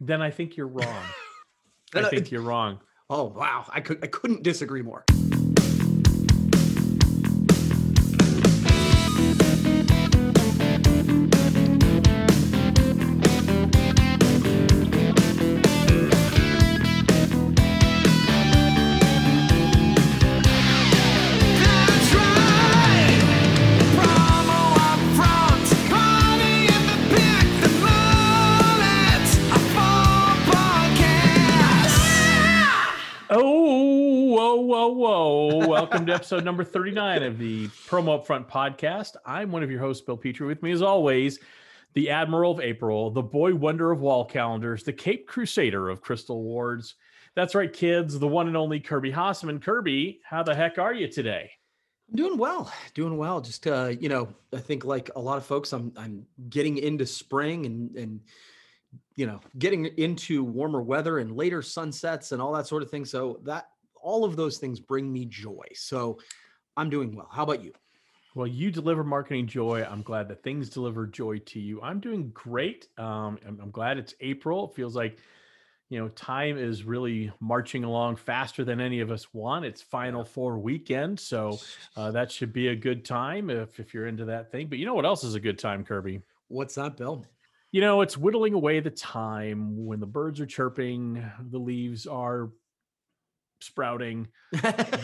Then I think you're wrong. I think you're wrong. Oh wow, I could I couldn't disagree more. To episode number 39 of the Promo Upfront podcast. I'm one of your hosts, Bill Petrie. With me, as always, the Admiral of April, the boy wonder of wall calendars, the Cape Crusader of crystal awards. That's right, kids, the one and only Kirby Hasseman. Kirby, how the heck are you today? I'm doing well, doing well. Just uh, you know, I think like a lot of folks, I'm I'm getting into spring and and you know, getting into warmer weather and later sunsets and all that sort of thing. So that all of those things bring me joy. So I'm doing well. How about you? Well, you deliver marketing joy. I'm glad that things deliver joy to you. I'm doing great. Um, I'm, I'm glad it's April. It feels like, you know, time is really marching along faster than any of us want. It's Final Four weekend, so uh, that should be a good time if if you're into that thing. But you know what else is a good time, Kirby? What's that, Bill? You know, it's whittling away the time when the birds are chirping, the leaves are sprouting,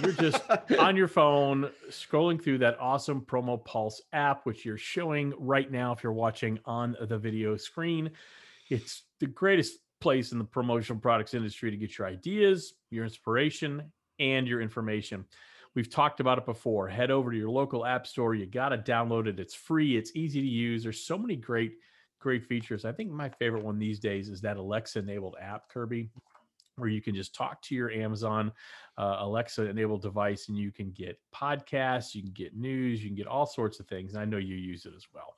you're just on your phone scrolling through that awesome promo pulse app which you're showing right now if you're watching on the video screen. It's the greatest place in the promotional products industry to get your ideas your inspiration and your information. We've talked about it before. Head over to your local app store. You got to download it. It's free. It's easy to use. There's so many great great features. I think my favorite one these days is that alexa enabled app kirby where you can just talk to your Amazon uh, Alexa enabled device and you can get podcasts, you can get news, you can get all sorts of things. And I know you use it as well.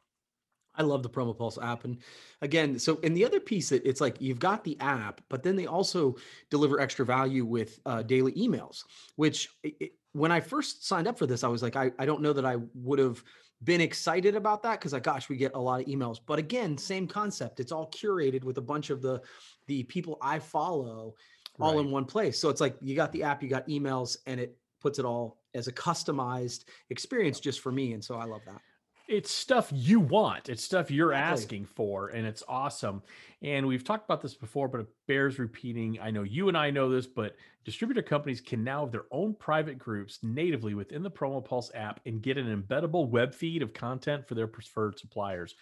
I love the Promo Pulse app. And again, so and the other piece, it- it's like you've got the app, but then they also deliver extra value with uh, daily emails, which i- i- when I first signed up for this, I was like, I, I don't know that I would have been excited about that because like, gosh, we get a lot of emails. But again, same concept. It's all curated with a bunch of the the people I follow all Right. in one place. So it's like you got the app, you got emails, and it puts it all as a customized experience just for me. And so I love that. It's stuff you want. It's stuff you're Exactly. asking for, and it's awesome. And we've talked about this before, but it bears repeating. I know you and I know this, but distributor companies can now have their own private groups natively within the Promo Pulse app and get an embeddable web feed of content for their preferred suppliers.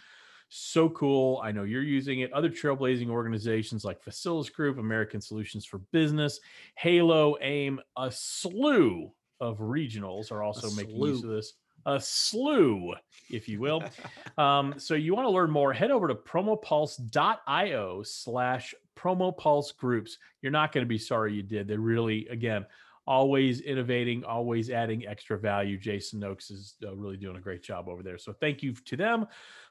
So cool. I know you're using it. Other trailblazing organizations like Facilis Group, American Solutions for Business, Halo, AIM, a slew of regionals are also making use of this. A slew, if you will. um, so you want to learn more, head over to promopulse.io slash promopulse groups. You're not going to be sorry you did. They really, again, always innovating, always adding extra value. Jason Noakes is uh, really doing a great job over there. So thank you to them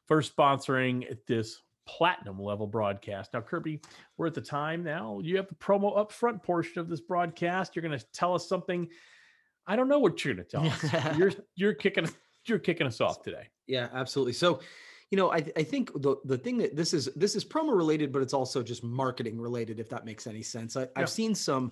for sponsoring this platinum level broadcast. Now, Kirby, we're at the time now. You have the promo upfront portion of this broadcast. You're going to tell us something. I don't know what you're going to tell us. you're you're kicking you're kicking us off today. Yeah, absolutely. So, you know, I, I think the the thing that this is this is promo related, but it's also just marketing related, if that makes any sense. I, Yeah. I've seen some.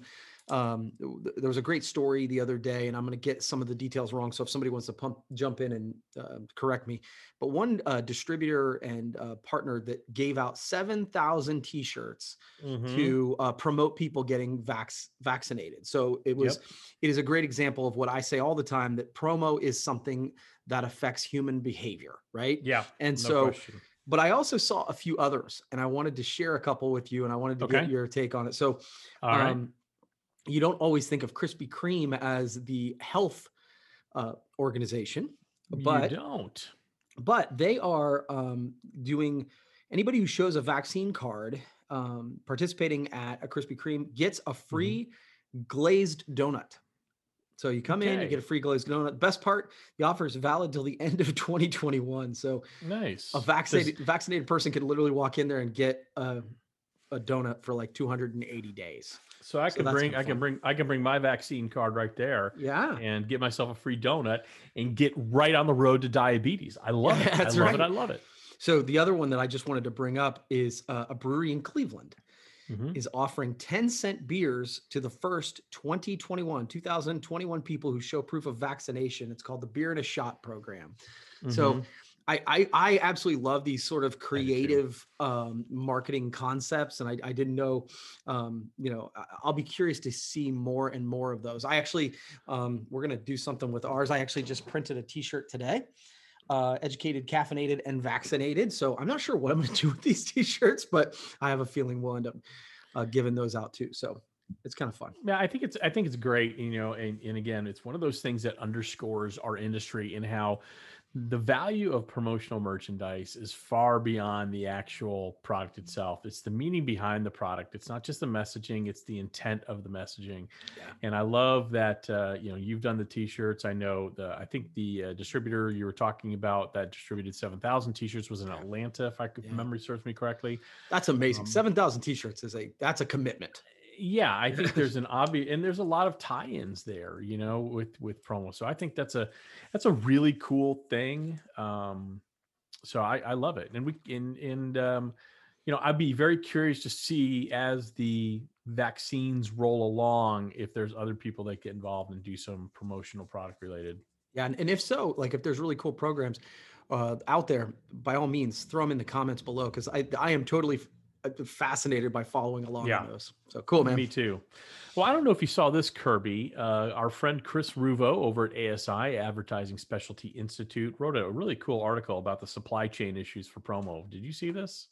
Um, th- there was a great story the other day, and I'm going to get some of the details wrong. So if somebody wants to pump jump in and uh, correct me, but one uh, distributor and uh, partner that gave out seven thousand T-shirts Mhm. to uh, promote people getting vax vaccinated. So it was it is a great example of what I say all the time that promo is something that affects human behavior, right? Yeah. And no so question. but I also saw a few others and I wanted to share a couple with you and I wanted to get your take on it. So All right. You don't always think of Krispy Kreme as the health uh, organization, but you don't. but they are um, doing anybody who shows a vaccine card um, participating at a Krispy Kreme gets Mm-hmm. a free glazed donut. So you come in, you get a free glazed donut. Best part, the offer is valid till the end of 2021. So Nice. a vaccinated vaccinated person could literally walk in there and get a, a donut for like 280 days. so I can that's bring I can bring I can bring my vaccine card right there Yeah. and get myself a free donut and get right on the road to diabetes. I love it. That's I love right. it. I love it. So the other one that I just wanted to bring up is uh, a brewery in Cleveland. Mhm. is offering 10 cent beers to the first 2021 2021 people who show proof of vaccination. It's called the Beer in a Shot program. So Mhm. I, I I absolutely love these sort of creative um, marketing concepts, and I, I didn't know, um, you know, I'll be curious to see more and more of those. I actually, um, we're gonna do something with ours. I actually just printed a T-shirt today, uh, educated, caffeinated, and vaccinated. So I'm not sure what I'm gonna do with these T-shirts, but I have a feeling we'll end up uh, giving those out too. So it's kind of fun. Yeah, I think it's I think it's great, you know, and, and again, it's one of those things that underscores our industry and how the value of promotional merchandise is far beyond the actual product itself. It's the meaning behind the product. It's not just the messaging; it's the intent of the messaging. Yeah. And I love that uh, you know you've done the T-shirts. I know the I think the uh, distributor you were talking about that distributed seven thousand T-shirts was in Atlanta, if I could, Yeah. memory serves me correctly. That's amazing. Um, Seven thousand T-shirts is a that's a commitment. Yeah i think there's an obvious and there's a lot of tie-ins there you know with with promo so i think that's a that's a really cool thing um so i i love it and we and and um you know i'd be very curious to see as the vaccines roll along if there's other people that get involved and do some promotional product related. Yeah, and, and if so, like if there's really cool programs uh, out there, by all means, throw them in the comments below because I I am totally fascinated by following along Yeah. on those. So cool, man. Me too. Well, I don't know if you saw this, Kirby. Uh, our friend Chris Ruvo over at ASI, Advertising Specialty Institute, wrote a really cool article about the supply chain issues for promo. Did you see this?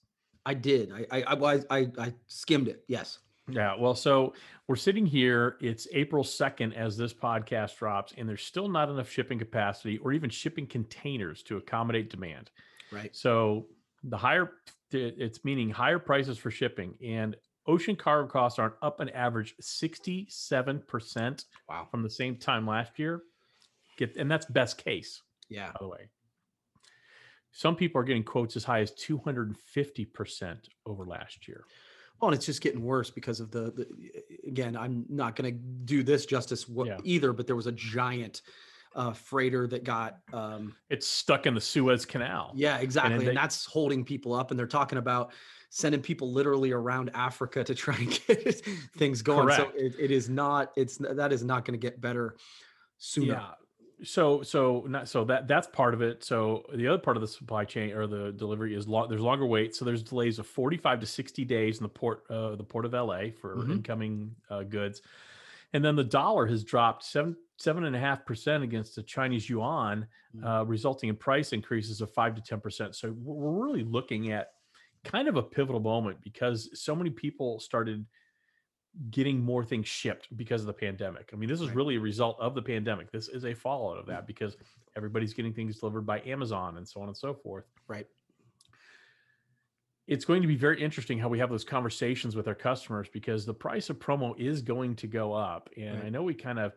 I did. I I, I I I skimmed it. Yes. Yeah. Well, so we're sitting here. It's April 2nd as this podcast drops, and there's still not enough shipping capacity or even shipping containers to accommodate demand. Right. So the higher it's meaning higher prices for shipping and ocean cargo costs are up an average 67% Wow. from the same time last year. Get and that's best case, Yeah. by the way. Some people are getting quotes as high as 250% over last year. Well, and it's just getting worse because of the, the again, I'm not going to do this justice Yeah. either, but there was a giant uh, freighter that got um, It's stuck in the Suez Canal. Yeah, exactly. And, they- that's holding people up. And they're talking about sending people literally around Africa to try and get things going. So it, it is not, it's that is not going to get better sooner. Yeah. So so not so that that's part of it. So the other part of the supply chain or the delivery is long. There's longer wait. So there's delays of 45 to 60 days in the port uh, the port of LA for Mhm. incoming uh, goods, and then the dollar has dropped seven seven and a half percent against the Chinese yuan, Mm. uh, resulting in price increases of five to ten percent. So we're we're really looking at kind of a pivotal moment because so many people started getting more things shipped because of the pandemic. I mean, this is really a result of the pandemic. This is a fallout of that because everybody's getting things delivered by Amazon and so on and so forth. Right. It's going to be very interesting how we have those conversations with our customers because the price of promo is going to go up. And Right. I know we kind of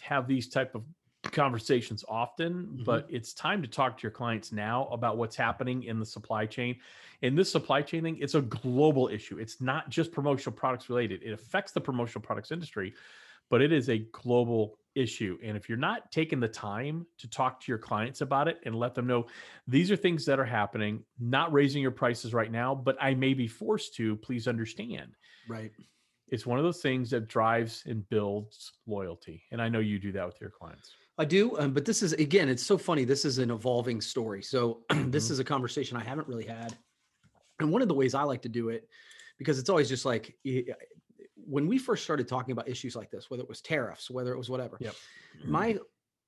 have these type of conversations often, Mhm. but it's time to talk to your clients now about what's happening in the supply chain. And this supply chain thing, it's a global issue. It's not just promotional products related. It affects the promotional products industry, but it is a global issue. And if you're not taking the time to talk to your clients about it and let them know these are things that are happening, not raising your prices right now, but I may be forced to, please understand. Right. It's one of those things that drives and builds loyalty. And I know you do that with your clients. I do. Um, but this is, again, it's so funny. This is an evolving story. So this Mhm. is a conversation I haven't really had. And one of the ways I like to do it, because it's always just like, when we first started talking about issues like this, whether it was tariffs, whether it was whatever, Yep. my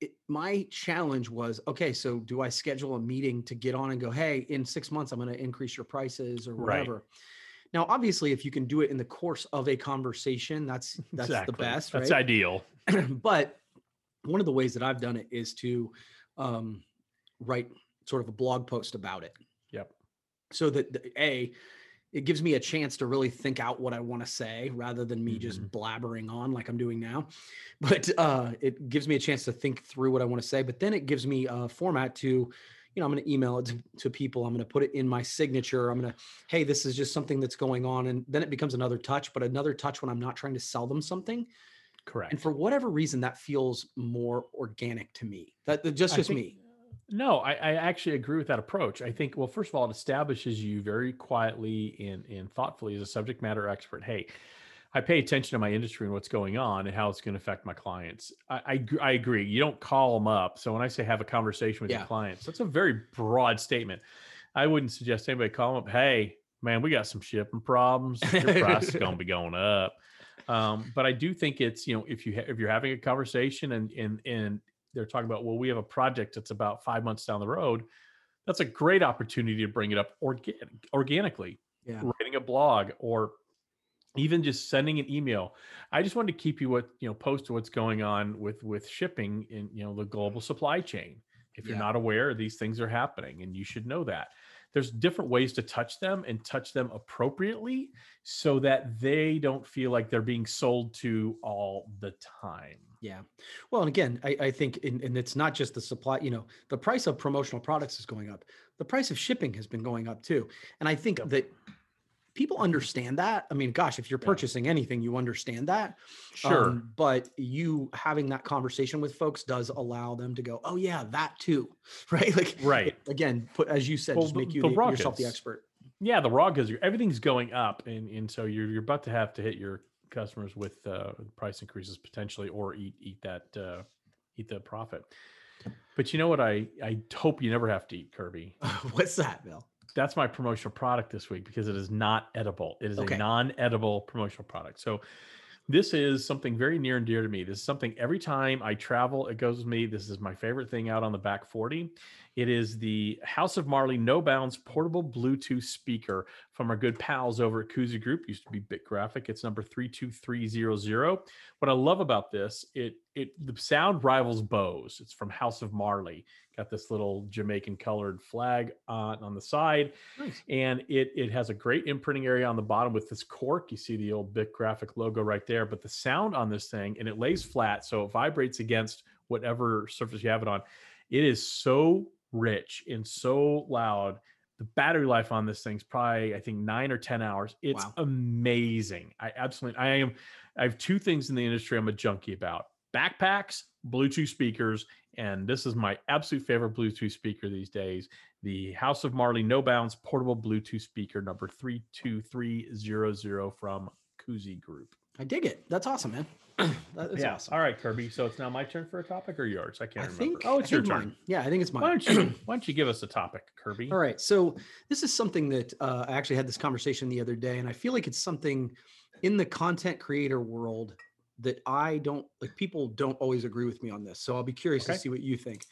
it- my challenge was okay so do i schedule a meeting to get on and go hey in six months i'm going to increase your prices or Right. Now obviously if you can do it in the course of a conversation that's that's the Exactly. best That's right ideal. but one of the ways that i've done it is to um, write sort of a blog post about it Yep. so that the, a it gives me a chance to really think out what I want to say rather than me just Mhm. blabbering on like I'm doing now. But uh, it gives me a chance to think through what I want to say. But then it gives me a format to, you know, I'm going to email it to, to people. I'm going to put it in my signature. I'm going to, hey, this is just something that's going on. And then it becomes another touch, but another touch when I'm not trying to sell them something. Correct. And for whatever reason, that feels more organic to me. That, that just just think- me. No, I, I actually agree with that approach. I think, well, first of all, it establishes you very quietly and, and thoughtfully as a subject matter expert. Hey, I pay attention to my industry and what's going on and how it's going to affect my clients. I, I, I agree. You don't call them up. So when I say have a conversation with Yeah. your clients, that's a very broad statement. I wouldn't suggest anybody call them up. Hey, man, we got some shipping problems. Your price is going to be going up. Um, but I do think it's you know if you ha- if you're having a conversation and and and they're talking about well we have a project that's about five months down the road, that's a great opportunity to bring it up organ- organically Yeah. writing a blog or even just sending an email i just wanted to keep you what you know post what's going on with with shipping in you know the global mm-hmm. supply chain if you're Yeah. not aware these things are happening and you should know that there's different ways to touch them and touch them appropriately so that they don't feel like they're being sold to all the time Yeah. Well, and again, I, I think, and, and it's not just the supply, you know, the price of promotional products is going up. The price of shipping has been going up too. And I think Yep. that people understand that. I mean, gosh, if you're Yeah. purchasing anything, you understand that. sure Um, but you having that conversation with folks does allow them to go, oh, yeah, that too. Right. Like, right again, put, as you said, Well, just make you the the- yourself the expert. Yeah, the raw goods, everything's going up, and and so you're you're about to have to hit your customers with uh, price increases potentially, or eat eat that uh, eat the profit. But you know what? I I hope you never have to eat Kirby. What's that, Bill? That's my promotional product this week because it is not edible. It is Okay. a non-edible promotional product. So this is something very near and dear to me. This is something every time I travel, it goes with me. This is my favorite thing out on the back 40. It is the House of Marley No Bounds portable Bluetooth speaker from our good pals over at Koozie Group. Used to be BIC Graphic. It's number 32300. What I love about this, it it the sound rivals Bose. It's from House of Marley. Got this little Jamaican colored flag on, on the side Nice. and it it has a great imprinting area on the bottom with this cork. You see the old BIC graphic logo right there, but the sound on this thing and it lays flat, so it vibrates against whatever surface you have it on. It is so rich and so loud. The battery life on this thing's probably I think nine or ten hours. It's Wow. amazing. I absolutely I am. I have two things in the industry I'm a junkie about: backpacks, Bluetooth speakers, and this is my absolute favorite Bluetooth speaker these days the House of Marley No Bounds portable Bluetooth speaker number 32300 from Koozie Group. I dig it. That's awesome, man. that is yeah. awesome. All right, Kirby. So it's now my turn for a topic or yours? I can't I remember. think. oh, I it's your turn. mine. Yeah, I think it's mine. Why don't you why don't you give us a topic, Kirby? All right. So this is something that uh, I actually had this conversation the other day, and I feel like it's something in the content creator world that I don't like. People don't always agree with me on this, so I'll be curious Okay. to see what you think.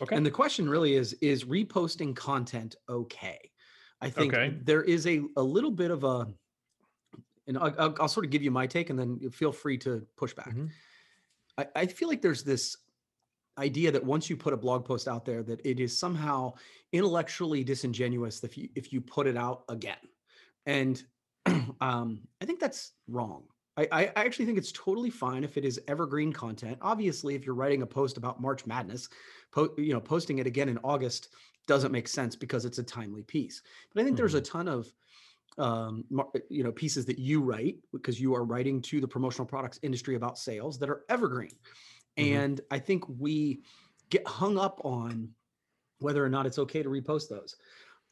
Okay. And the question really is: Is reposting content okay? I think Okay. there is a a little bit of a, and I'll, I'll, sort of give you my take, and then feel free to push back. Mhm. I, I feel like there's this idea that once you put a blog post out there that it is somehow intellectually disingenuous if you if you put it out again. And um, i think that's wrong. I, I actually think it's totally fine if it is evergreen content. Obviously if you're writing a post about march madness po- you know posting it again in august doesn't make sense because it's a timely piece. But i think there's a ton of um you know pieces that you write because you are writing to the promotional products industry about sales that are evergreen Mhm. and i think we get hung up on whether or not it's okay to repost those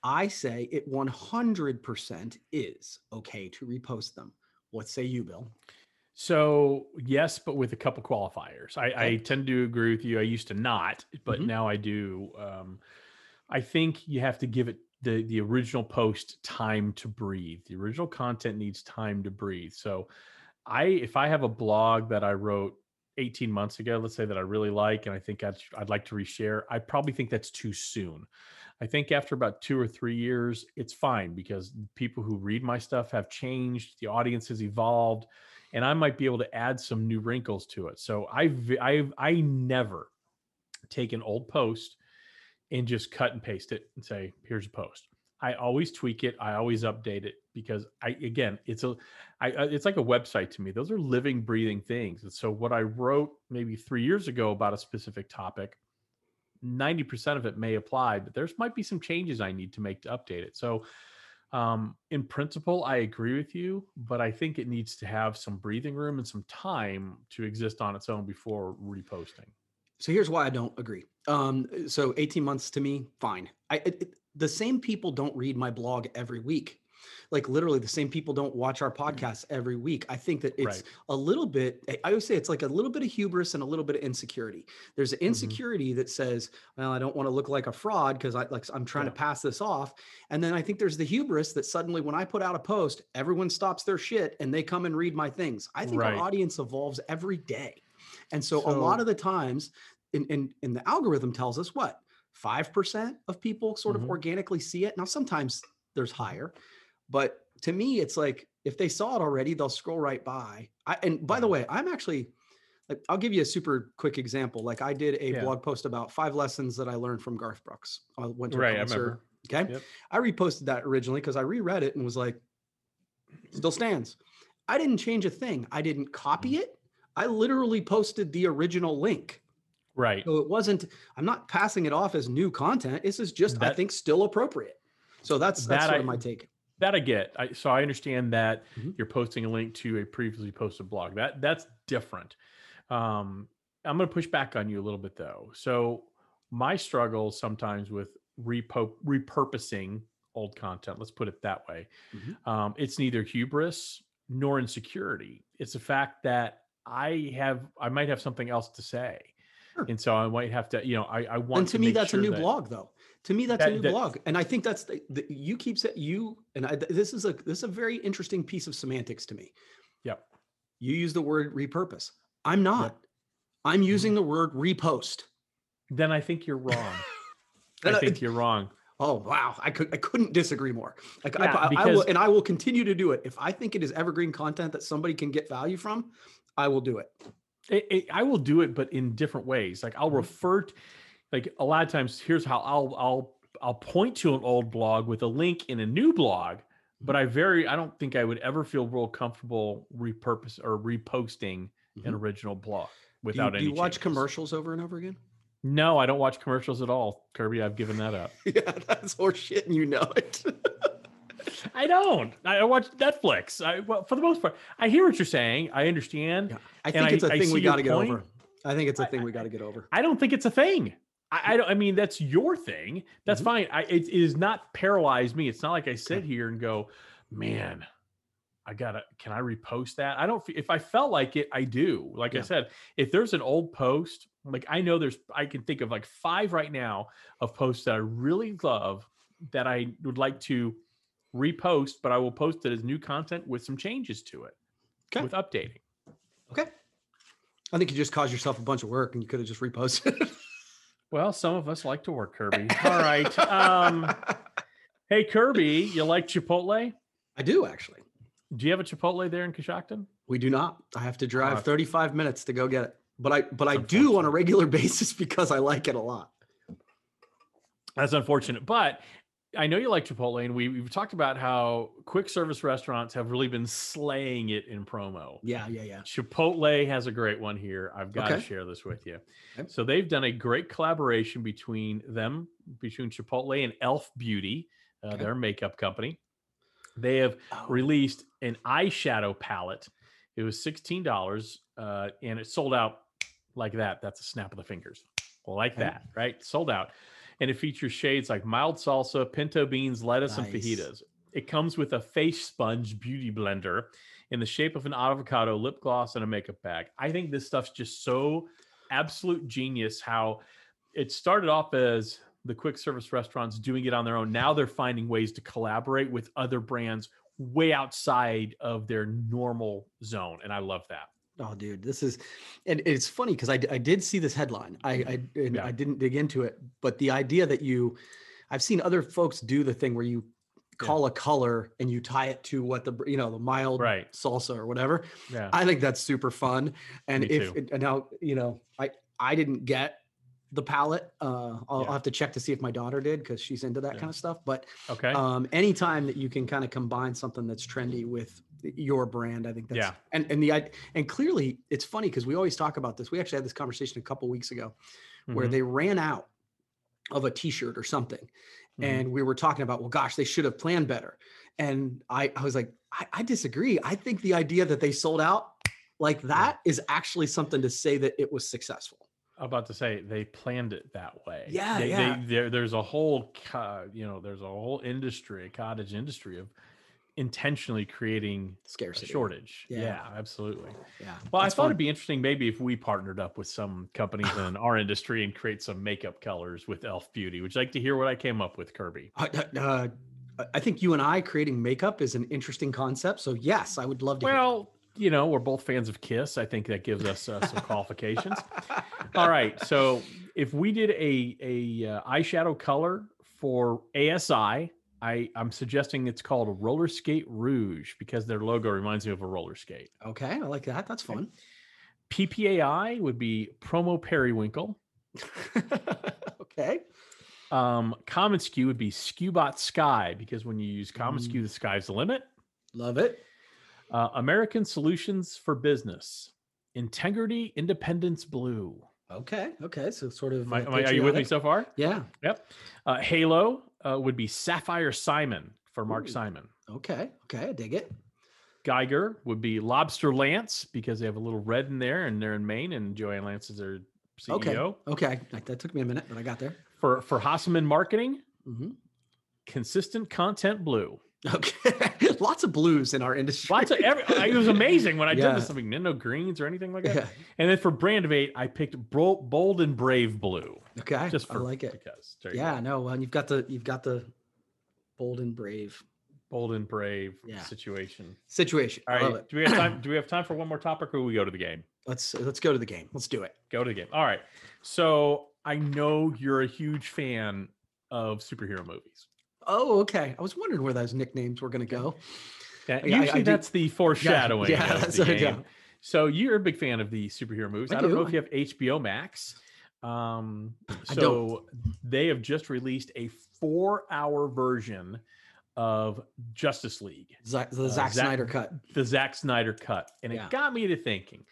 i say it 100% is okay to repost them what say you bill So yes, but with a couple qualifiers. I, I tend to agree with you. I used to not, but Mhm. now I do. Um, I think you have to give it the the original post time to breathe. The original content needs time to breathe. So I if I have a blog that I wrote 18 months ago, let's say that I really like and I think I'd, I'd like to reshare, I probably think that's too soon. I think after about two or three years, it's fine because people who read my stuff have changed, the audience has evolved, and I might be able to add some new wrinkles to it. So I've I've I never take an old post and just cut and paste it and say, here's a post. I always tweak it. I always update it because I again, it's a I I- it's like a website to me. Those are living, breathing things. And so what I wrote maybe three years ago about a specific topic, 90% of it may apply, but there's might be some changes I need to make to update it. So um, in principle, I agree with you, but I think it needs to have some breathing room and some time to exist on its own before reposting. So here's why I don't agree. Um, so 18 months to me, fine. I it, the same people don't read my blog every week. Like literally the same people don't watch our podcast every week. I think that it's Right. a little bit I- always say it's like a little bit of hubris and a little bit of insecurity. There's an Mm-hmm. insecurity that says, well, I don't want to look like a fraud because I like I'm trying Yeah. to pass this off. And then I think there's the hubris that suddenly when I put out a post, everyone stops their shit and they come and read my things. I think Right. our audience evolves every day. And so, a lot of the times, in, in, in the algorithm tells us what? 5% of people sort of Mhm. organically see it. Now, sometimes there's higher, but to me, it's like if they saw it already, they'll scroll right by. I, and by the way, I'm actually, like, I'll give you a super quick example. Like, I did a Yeah. blog post about five lessons that I learned from Garth Brooks. I went to a Right, I concert. remember. Okay. Yep. I reposted that originally because I reread it and was like, still stands. I didn't change a thing. I didn't copy Mm. it. I literally posted the original link. Right. So it wasn't, I'm not passing it off as new content. This is just, I think, still appropriate. So that's that's That sort I- of my take. that I get. I, so I understand that Mhm. you're posting a link to a previously posted blog. That that's different. Um, I'm going to push back on you a little bit though. So my struggle sometimes with repo- repurposing old content. Let's put it that way. Mhm. Um, it's neither hubris nor insecurity. It's the fact that I have I might have something else to say. Sure. And so I might have to, you know, I, I want And to, me, that's sure a new that- blog, though. To me, that's a new that- blog, and I think that's the, the you keep saying you and I, this is a this is a very interesting piece of semantics to me. Yep. You use the word repurpose. I'm not. I'm mm-hmm. using the word repost. Then I think you're wrong. I I- think you're wrong. Oh wow, I could I couldn't disagree more. Like I- Yeah, I, I, will, and I will continue to do it if I think it is evergreen content that somebody can get value from. I will do it. It, it, I will do it, but in different ways. Like I'll Mhm. refer, to, like a lot of times. Here's how I'll I'll I'll point to an old blog with a link in a new blog. But I very I don't think I would ever feel real comfortable repurpose or reposting an Mhm. original blog Do you, without do any. you watch changes. commercials over and over again? No, I don't watch commercials at all, Kirby. I've given that up. yeah, that's horseshit, and you know it. I don't. I I watch Netflix. I well, for the most part, I hear what you're saying. I understand. Yeah, I think it's a I thing we got to get point. over. I think it's a thing we got to get over. I don't think it's a thing. I, I don't. I mean, that's your thing. That's Mhm. fine. I, it, it is not paralyzed me. It's not like I sit here and go, man, I gotta. Can I repost that? I don't. If I felt like it, I do. Like I said, if there's an old post, like I know there's, I can think of like five right now of posts that I really love that I would like to repost, but I will post it as new content with some changes to it, Okay. with updating. Okay. I think you just caused yourself a bunch of work, and you could have just reposted. Well, some of us like to work, Kirby. All right. Um, hey, Kirby, you like Chipotle? I do actually. Do you have a Chipotle there in Coshocton? We do not. I have to drive Uh, 35 minutes to go get it. But I but I do on a regular basis because I like it a lot. That's unfortunate, but I know you like Chipotle, and we, we've talked about how quick service restaurants have really been slaying it in promo. Yeah, yeah, yeah. Chipotle has a great one here. I've got to share this with you. Okay. So they've done a great collaboration between them, between Chipotle and Elf Beauty, uh, Okay. their makeup company. They have Oh, released an eyeshadow palette. It was sixteen dollars, uh, and it sold out like that. That's a snap of the fingers, like Okay. that, right? Sold out, and it features shades like mild salsa, pinto beans, lettuce, and fajitas. It comes with a face sponge beauty blender in the shape of an avocado, lip gloss, and a makeup bag. I think this stuff's just so absolute genius. How it started off as the quick service restaurants doing it on their own. Now they're finding ways to collaborate with other brands way outside of their normal zone. And I love that. Oh, dude, this is, and it's funny because I, I did see this headline. I I, and Yeah. I didn't dig into it, but the idea that you, I've seen other folks do the thing where you Yeah. call a color and you tie it to what the you know the mild Right. salsa or whatever. Yeah. I think that's super fun. And Me if it- and now you know I I didn't get the palette. Uh, I'll, Yeah. I'll have to check to see if my daughter did because she's into that Yeah. kind of stuff. But okay. um, anytime that you can kind of combine something that's trendy with your brand, I think that's Yeah. and and the and clearly it's funny because we always talk about this. We actually had this conversation a couple weeks ago where Mhm. they ran out of a T-shirt or something, Mhm. and we were talking about, well, gosh, they should have planned better. And I, I was like, I, I disagree. I think the idea that they sold out like that is actually something to say that it was successful. about to say they planned it that way. Yeah, They- they- yeah. there, there's a whole, you know, there's a whole industry, a cottage industry of intentionally creating Scarcity. shortage. Yeah. Yeah, absolutely. Yeah. Well, that's I thought fun. it'd be interesting maybe if we partnered up with some companies in our industry and create some makeup colors with Elf Beauty. Would you like to hear what I came up with, Kirby? Uh, uh, I think you and I creating makeup is an interesting concept. So yes, I would love to. hear. Well, you know, we're both fans of Kiss. I think that gives us uh, some qualifications. All right. So if we did a a uh, eyeshadow color for ASI, I I'm suggesting it's called roller skate rouge because their logo reminds me of a roller skate. Okay, I like that. That's fun. PPAI would be promo periwinkle. okay. Um, commonsku would be skewbot sky because when you use commonsku, the sky's the limit. Love it. Uh, American Solutions for Business, Integrity Independence Blue. Okay. Okay. So sort of. Am I- am I- are you with me so far? Yeah. Yep. Uh, Halo uh, would be Sapphire Simon for Mark Ooh. Simon. Okay. Okay. I dig it. Geiger would be Lobster Lance because they have a little red in there and they're in Maine and Joanne Lance is their CEO. Okay. Okay. That, that took me a minute, but I got there. For for Hasseman Marketing, hmm Consistent Content Blue. Okay. Lots of blues in our industry. Lots of every, uh, it was amazing when I Yeah. did this. Something Nintendo Greens or anything like that. Yeah. And then for Brand of Eight, I picked Bold and Brave Blue. Okay. Just for I like it. because. You go. Yeah. No. And you've got the you've got the bold and brave Bold and Brave Yeah. situation. situation. All right, love it. Do we have time? do we have time for one more topic, or we go to the game? Let's let's go to the game. Let's do it. Go to the game. All right. So I know you're a huge fan of superhero movies. Oh, okay. I was wondering where those nicknames were going to go. Yeah, Yeah, I- usually I do- that's the foreshadowing yeah, that's the I do. game. So you're a big fan of the superhero movies. I, I don't know if you have HBO Max. Um, so they have just released a four-hour version of Justice League, Zack, the Uh, Zack Zack- Snyder cut. the Zack Snyder cut, and Yeah. it got me to thinking.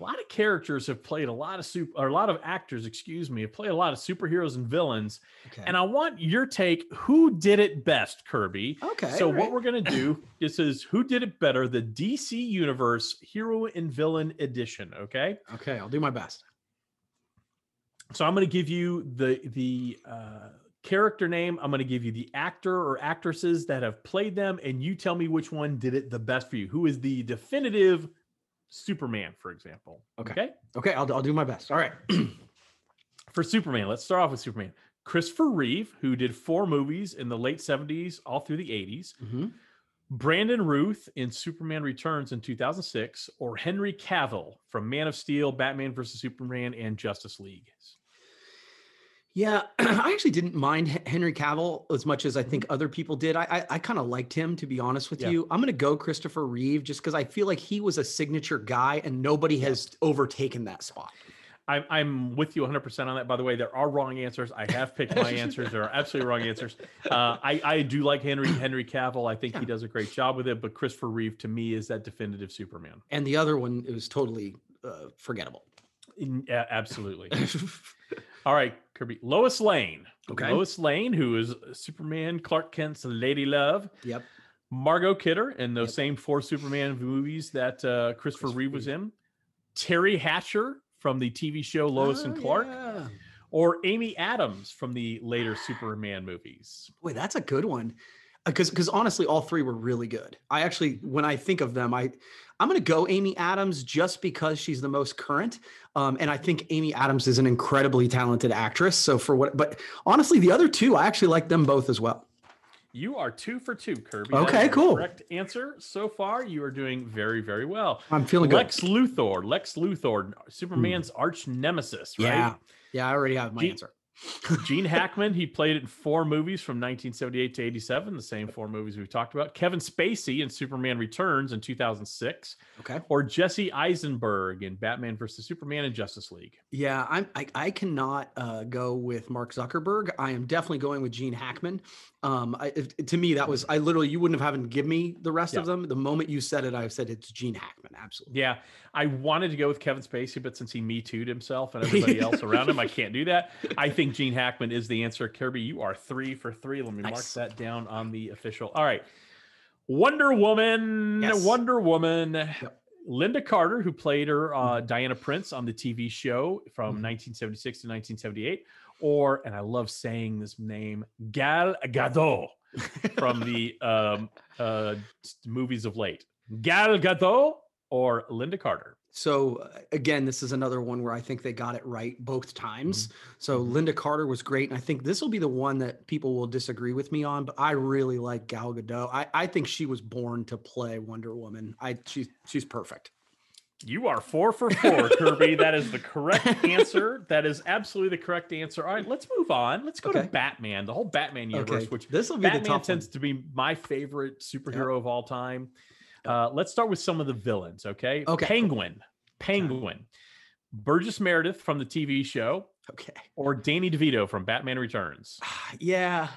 A lot of characters have played a lot of super, or a lot of actors, excuse me, have played a lot of superheroes and villains. Okay. And I want your take. Who did it best, Kirby? okay. So all what we're gonna do this is who did it better, the DC Universe Hero and Villain Edition. Okay. Okay, I'll do my best. So I'm gonna give you the the uh, character name. I'm gonna give you the actor or actresses that have played them, and you tell me which one did it the best for you. Who is the definitive Superman, for example? Okay. Okay, I'll, I'll do my best. All right. For Superman, let's start off with Superman. Christopher Reeve, who did four movies in the late 70s, all through the 80s. Mhm. Brandon Routh in Superman Returns in 2006, or Henry Cavill from Man of Steel, Batman vs. Superman, and Justice League. Yeah, I actually didn't mind Henry Cavill as much as I think other people did. I I, I kind of liked him, to be honest with Yeah. you. I'm going to go Christopher Reeve just because I feel like he was a signature guy and nobody has overtaken that spot. I'm, I'm with you 100% on that. By the way, there are wrong answers. I have picked my answers. There are absolutely wrong answers. Uh, I, I do like Henry Henry Cavill. I think he does a great job with it. But Christopher Reeve, to me, is that definitive Superman. And the other one, it was totally uh, forgettable. In- yeah, absolutely. All right, Kirby. Lois Lane. Okay. Lois Lane, who is Superman, Clark Kent's Lady Love. yep. Margot Kidder in those Yep. same four Superman movies that uh, Christopher Christopher Reeve was in. Teri Hatcher from the TV show Lois and Oh, Clark, yeah. or Amy Adams from the later Superman movies. Boy, that's a good one. Because because honestly, all three were really good. I actually, when I think of them, I I'm gonna go Amy Adams just because she's the most current. Um, and I think Amy Adams is an incredibly talented actress. So for what but honestly, the other two, I actually like them both as well. You are two for two, Kirby. Okay, cool. Correct answer so far. You are doing very, very well. I'm feeling good. Lex Luthor, Lex Luthor, Superman's arch nemesis, right? Yeah. Yeah, I already have my Gee- answer. Gene Hackman, he played it in four movies from 1978 to 87, the same four movies we've talked about. Kevin Spacey in Superman Returns in 2006, Okay. or Jesse Eisenberg in Batman vs. Superman and Justice League. Yeah, I'm, I I cannot uh, go with Mark Zuckerberg. I am definitely going with Gene Hackman. Um, I, if, to me, that was I literally you wouldn't have having give me the rest of them. The moment you said it, I said it's Gene Hackman. Absolutely. Yeah, I wanted to go with Kevin Spacey, but since he Me Too'd himself and everybody else around him, I can't do that. I think Gene Hackman is the answer. Kirby, you are three for three. Let me mark that down on the official. All right. Wonder Woman. Yes. Wonder Woman. Lynda Carter, who played her uh, Mm-hmm. Diana Prince on the TV show from Mhm. 1976 to 1978, or and I love saying this name, Gal Gadot from the um, uh, movies of late. Gal Gadot or Lynda Carter. So uh, again, this is another one where I think they got it right both times. So Mhm. Lynda Carter was great, and I think this will be the one that people will disagree with me on. But I really like Gal Gadot. I, I think she was born to play Wonder Woman. I she's she's perfect. You are four for four, Kirby. That is the correct answer. That is absolutely the correct answer. All right, let's move on. Let's go to Batman, the whole Batman universe, Okay, which this will be the Batman tends one. to be my favorite superhero of all time. Uh, let's start with some of the villains. Okay. Okay. Penguin. Penguin. Burgess Meredith from the TV show, Okay. or Danny DeVito from Batman Returns. Yeah.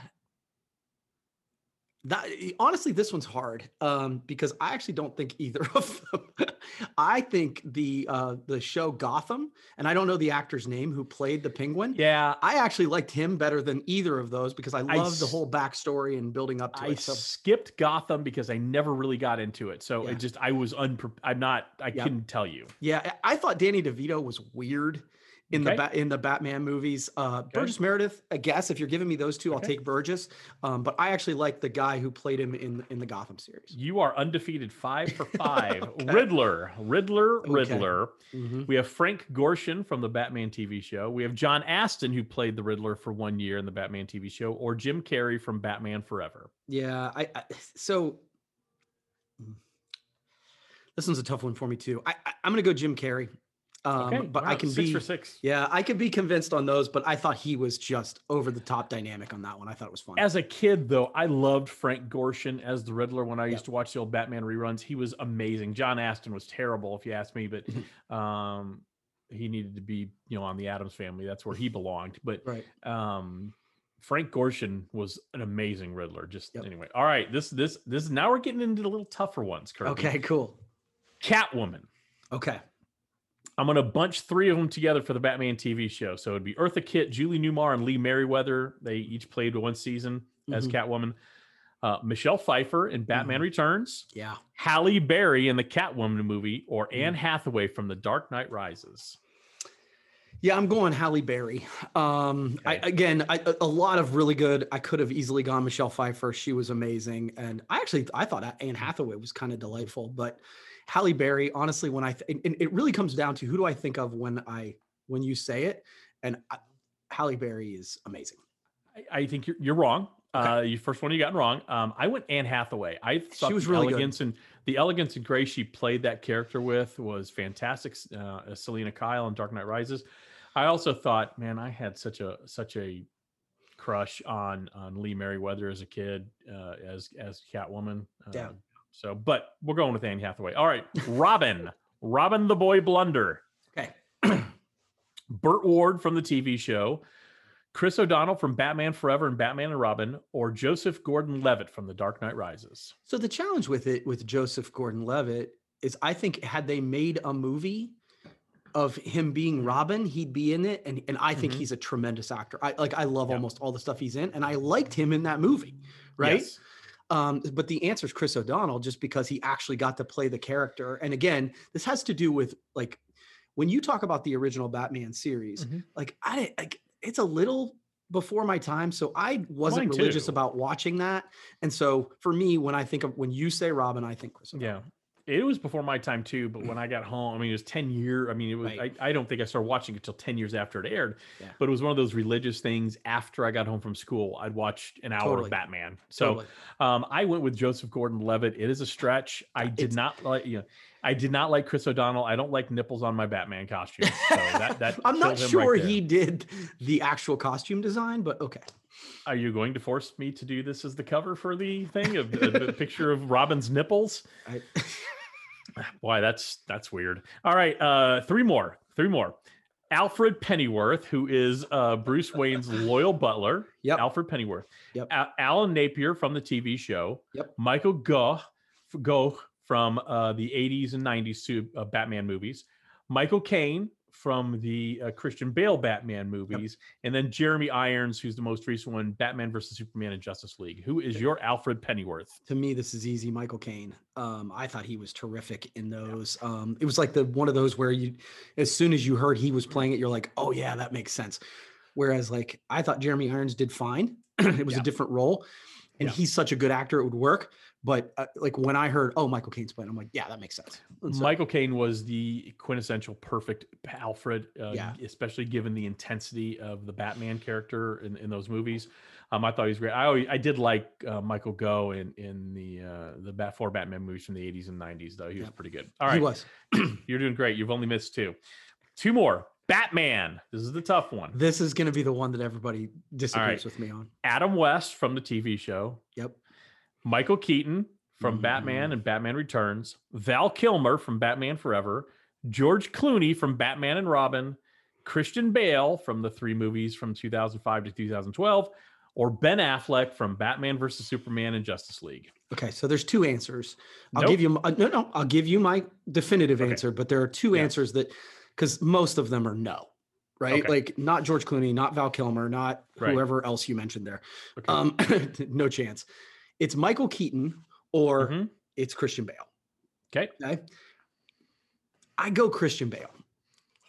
That honestly, this one's hard um, because I actually don't think either of them. I think the uh, the show Gotham, and I don't know the actor's name who played the Penguin. Yeah, I actually liked him better than either of those because I I love the whole backstory and building up to I it. So skipped Gotham because I never really got into it. So Yeah. it just I was unpre- I'm not I Yep. couldn't tell you. yeah, I I thought Danny DeVito was weird in the Okay. ba- in the Batman movies. Uh, Burgess Meredith, I guess if you're giving me those two, I'll take Burgess. Um, but I actually like the guy who played him in in the Gotham series. You are undefeated five for five. Okay. Riddler, Riddler, Okay. Riddler. Mhm. We have Frank Gorshin from the Batman TV show. We have John Astin, who played the Riddler for one year in the Batman TV show, or Jim Carrey from Batman Forever. Yeah, I, I so mm, this one's a tough one for me too. I, I I'm gonna go Jim Carrey, um, Okay, but I can six be for six. yeah I could be convinced on those. But I thought he was just over the top dynamic on that one. I thought it was fun. As a kid, though, I loved Frank Gorshin as the Riddler when I Yep. used to watch the old Batman reruns. He was amazing. John Astin was terrible, if you ask me, but um, he needed to be, you know, on the Addams family. That's where he belonged. But right. um Frank Gorshin was an amazing Riddler. Just Yep. anyway. All right. This this this now we're getting into the little tougher ones, Kirby. Okay. Cool. Catwoman. Okay. I'm gonna bunch three of them together for the Batman TV show. So it'd be Eartha Kitt, Julie Newmar, and Lee Meriwether. They each played one season as Mhm. Catwoman. Uh, Michelle Pfeiffer in Batman Mhm. Returns. Yeah. Halle Berry in the Catwoman movie, or Mm. Anne Hathaway from The Dark Knight Rises. Yeah, I'm going Halle Berry. Um, I, again, I, a lot of really good. I could have easily gone Michelle Pfeiffer. She was amazing, and I actually I thought Anne Hathaway was kind of delightful. But Halle Berry, honestly, when I th- and it really comes down to who do I think of when I when you say it, and I, Halle Berry is amazing. I, I think you're, you're wrong. Okay. Uh, you first one you got wrong. Um, I went Anne Hathaway. I thought was the really good. elegance and the elegance and grace she played that character with was fantastic. Uh, Selina Kyle in Dark Knight Rises. I also thought, man, I had such a such a crush on on Lee Meriwether as a kid, uh, as as Catwoman. Uh, Yeah. So, but we're going with Anne Hathaway. All right, Robin, Robin the Boy Blunder. Okay. Burt Ward from the TV show, Chris O'Donnell from Batman Forever and Batman and Robin, or Joseph Gordon-Levitt from The Dark Knight Rises. So the challenge with it with Joseph Gordon-Levitt is I think had they made a movie of him being Robin, he'd be in it and and I think Mhm. he's a tremendous actor. I like I love Yeah. almost all the stuff he's in and I liked him in that movie, right? Yes. Um but the answer is Chris O'Donnell just because he actually got to play the character. And again, this has to do with like when you talk about the original Batman series, Mhm. like I didn't like it's a little before my time, so I wasn't religious about watching that. And so for me, when I think of when you say Robin, I think Chris. O'Donnell. Yeah. It was before my time too, but when I got home, I mean, it was 10 year. I mean, it was, Right. I, I don't think I started watching it until 10 years after it aired, Yeah. but it was one of those religious things. After I got home from school, I'd watch an hour Totally. of Batman. So Totally. Um, I went with Joseph Gordon-Levitt. It is a stretch. I did It's- not like you know, I did not like Chris O'Donnell. I don't like nipples on my Batman costume. So that that I'm not him right sure he did the actual costume design, but okay. Are you going to force me to do this as the cover for the thing of the, the picture of Robin's nipples? I, Boy, that's that's weird. All right, uh, three more, three more. Alfred Pennyworth, who is uh, Bruce Wayne's loyal butler. Yep. Alfred Pennyworth. Yep. A- Alan Napier from the TV show. Yep. Michael Gough, Gough from uh, the 80s and 90s su- uh, Batman movies. Michael Caine from the uh, Christian Bale Batman movies, and then Jeremy Irons, who's the most recent one, Batman versus Superman and Justice League. Who is your Alfred Pennyworth? To me, this is easy. Michael Caine. Um, I thought he was terrific in those. Um, it was like the one of those where you, as soon as you heard he was playing it, you're like, oh yeah, that makes sense. Whereas like I thought Jeremy Irons did fine. it was Yeah. a different role, and Yeah. he's such a good actor, it would work. But uh, like when I heard, oh, Michael Caine's playing, I'm like, yeah, that makes sense. So- Michael Caine was the quintessential perfect Alfred, uh, Yeah. especially given the intensity of the Batman character in, in those movies. Um, I thought he was great. I always, I did like uh, Michael Go in in the uh, the Bat four Batman movies from the 80s and 90s, though. He was pretty good. All right, he was. you're doing great. You've only missed two. Two more. Batman. This is the tough one. This is going to be the one that everybody disagrees right. with me on. Adam West from the TV show. Yep. Michael Keaton from Batman Mhm. and Batman Returns, Val Kilmer from Batman Forever, George Clooney from Batman and Robin, Christian Bale from the three movies from 2005 to 2012, or Ben Affleck from Batman versus Superman and Justice League. Okay, so there's two answers. I'll Nope. give you uh, no, no. I'll give you my definitive Okay. answer, but there are two Yeah. answers that because most of them are no, right? Okay. Like not George Clooney, not Val Kilmer, not Right. whoever else you mentioned there. Okay. Um, no chance. It's Michael Keaton or Mhm. it's Christian Bale. Okay. Okay. I go Christian Bale.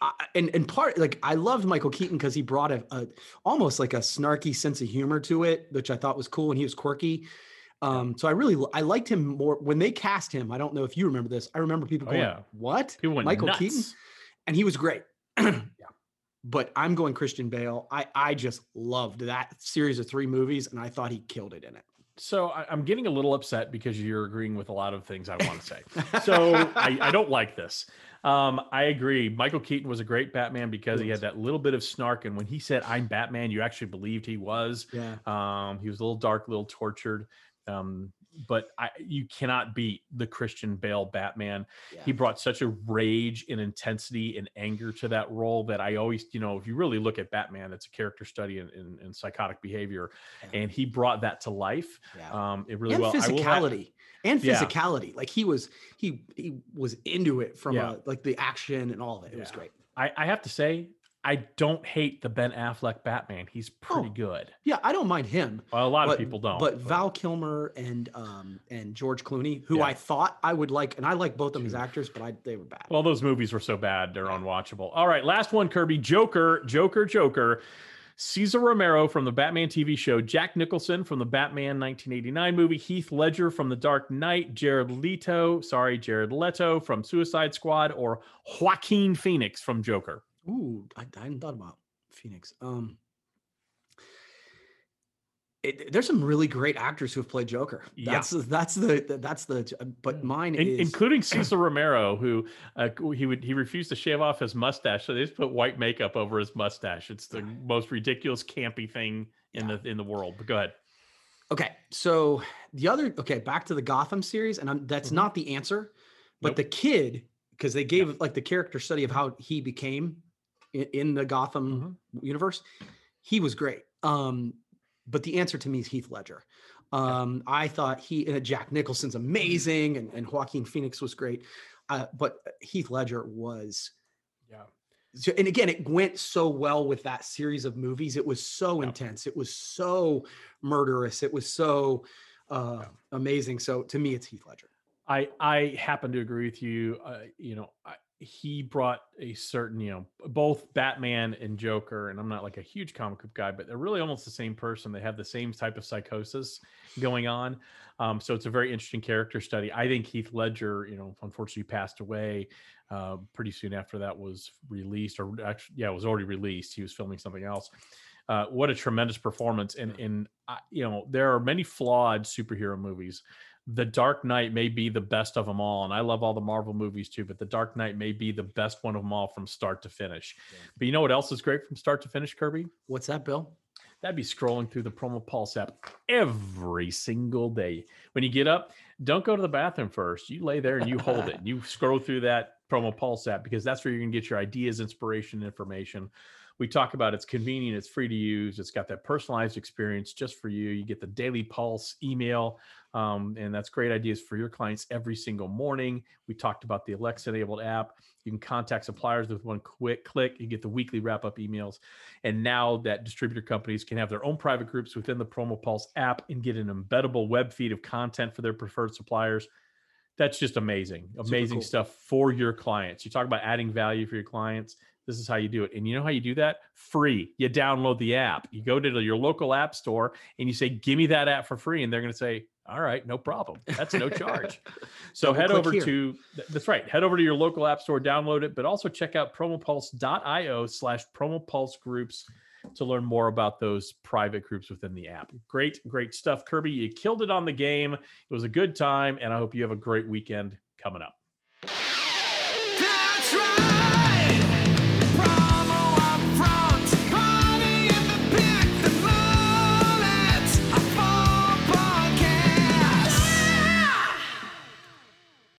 I, and and part like I loved Michael Keaton because he brought a, a almost like a snarky sense of humor to it, which I thought was cool, and he was quirky. Um, so I really I liked him more when they cast him. I don't know if you remember this. I remember people Oh, going, yeah. "What?" People went Michael nuts. Keaton, and he was great. yeah. But I'm going Christian Bale. I I just loved that series of three movies, and I thought he killed it in it. So I, I'm getting a little upset because you're agreeing with a lot of things I want to say. so I, I don't like this. Um, I agree. Michael Keaton was a great Batman because he had that little bit of snark, and when he said "I'm Batman," you actually believed he was. yeah. Um, he was a little dark, a little tortured. Um, but I, you cannot beat the Christian Bale Batman. yeah. He brought such a rage and intensity and anger to that role that I always, you know, if you really look at Batman, it's a character study in, in, in psychotic behavior, Yeah. and he brought that to life. yeah. Um, it really and well. Will have- physicality and physicality like he was he he was into it from uh like the action and all of it it was great I, I have to say, I don't hate the Ben Affleck Batman. He's pretty Oh, good. yeah i don't mind him Well, a lot but, of people don't. but val kilmer and um and george clooney who Yeah. i thought i would like and i like both of them as actors but i they were bad Well, those movies were so bad, they're unwatchable. All right, last one, Kirby. Joker, Joker, Joker. Cesar Romero from the Batman TV show, Jack Nicholson from the Batman 1989 movie, Heath Ledger from The Dark Knight, Jared Leto, sorry, Jared Leto from Suicide Squad, or Joaquin Phoenix from Joker. Ooh, I, I hadn't thought about phoenix um it, there's some really great actors who have played Joker. Yeah. That's that's the that's the but mine In- is including Cesar Romero, who uh, he would he refused to shave off his mustache, so they just put white makeup over his mustache. It's the most ridiculous, campy thing in the in the world. But go ahead. Okay, so the other okay, back to the Gotham series, and I'm, that's Mhm. not the answer, but Nope. the kid because they gave like the character study of how he became in, in the Gotham Mm-hmm. universe. He was great, um, but the answer to me is Heath Ledger. Um, I thought he uh, Jack Nicholson's amazing, and, and Joaquin Phoenix was great, uh, but Heath Ledger was Yeah. so, and again, it went so well with that series of movies. It was so Yeah. intense. It was so murderous. It was so uh, amazing. So to me, it's Heath Ledger. I I happen to agree with you. Uh, you know, I, he brought a certain, you know, both Batman and Joker, and I'm not like a huge comic book guy, but they're really almost the same person. They have the same type of psychosis going on. Um, so it's a very interesting character study. I think Heath Ledger, you know, unfortunately passed away uh, pretty soon after that was released, or actually, yeah, it was already released. He was filming something else. Uh, what a tremendous performance! And and uh, you know, there are many flawed superhero movies. The Dark Knight may be the best of them all, and I love all the Marvel movies too. But The Dark Knight may be the best one of them all from start to finish. But you know what else is great from start to finish, Kirby? What's that, Bill? That'd be scrolling through the Promo Pulse app every single day. When you get up, don't go to the bathroom first. You lay there and you hold it. You scroll through that Promo Pulse app because that's where you're going to get your ideas, inspiration, information. We talk about it's convenient, it's free to use, it's got that personalized experience just for you. You get the daily pulse email, um, and that's great ideas for your clients every single morning. We talked about the Alexa enabled app. You can contact suppliers with one quick click. You get the weekly wrap up emails. And now that distributor companies can have their own private groups within the Promo Pulse app and get an embeddable web feed of content for their preferred suppliers. That's just amazing. Amazing cool. stuff for your clients. You talk about adding value for your clients. This is how you do it. And you know how you do that? Free. You download the app. You go to your local app store and you say, Give me that app for free. And they're going to say, All right, no problem. That's no charge. so Double head over here. to, that's right. Head over to your local app store, download it, but also check out promopulse.io slash promopulse groups to learn more about those private groups within the app. Great, great stuff. Kirby, you killed it on the game. It was a good time. And I hope you have a great weekend coming up.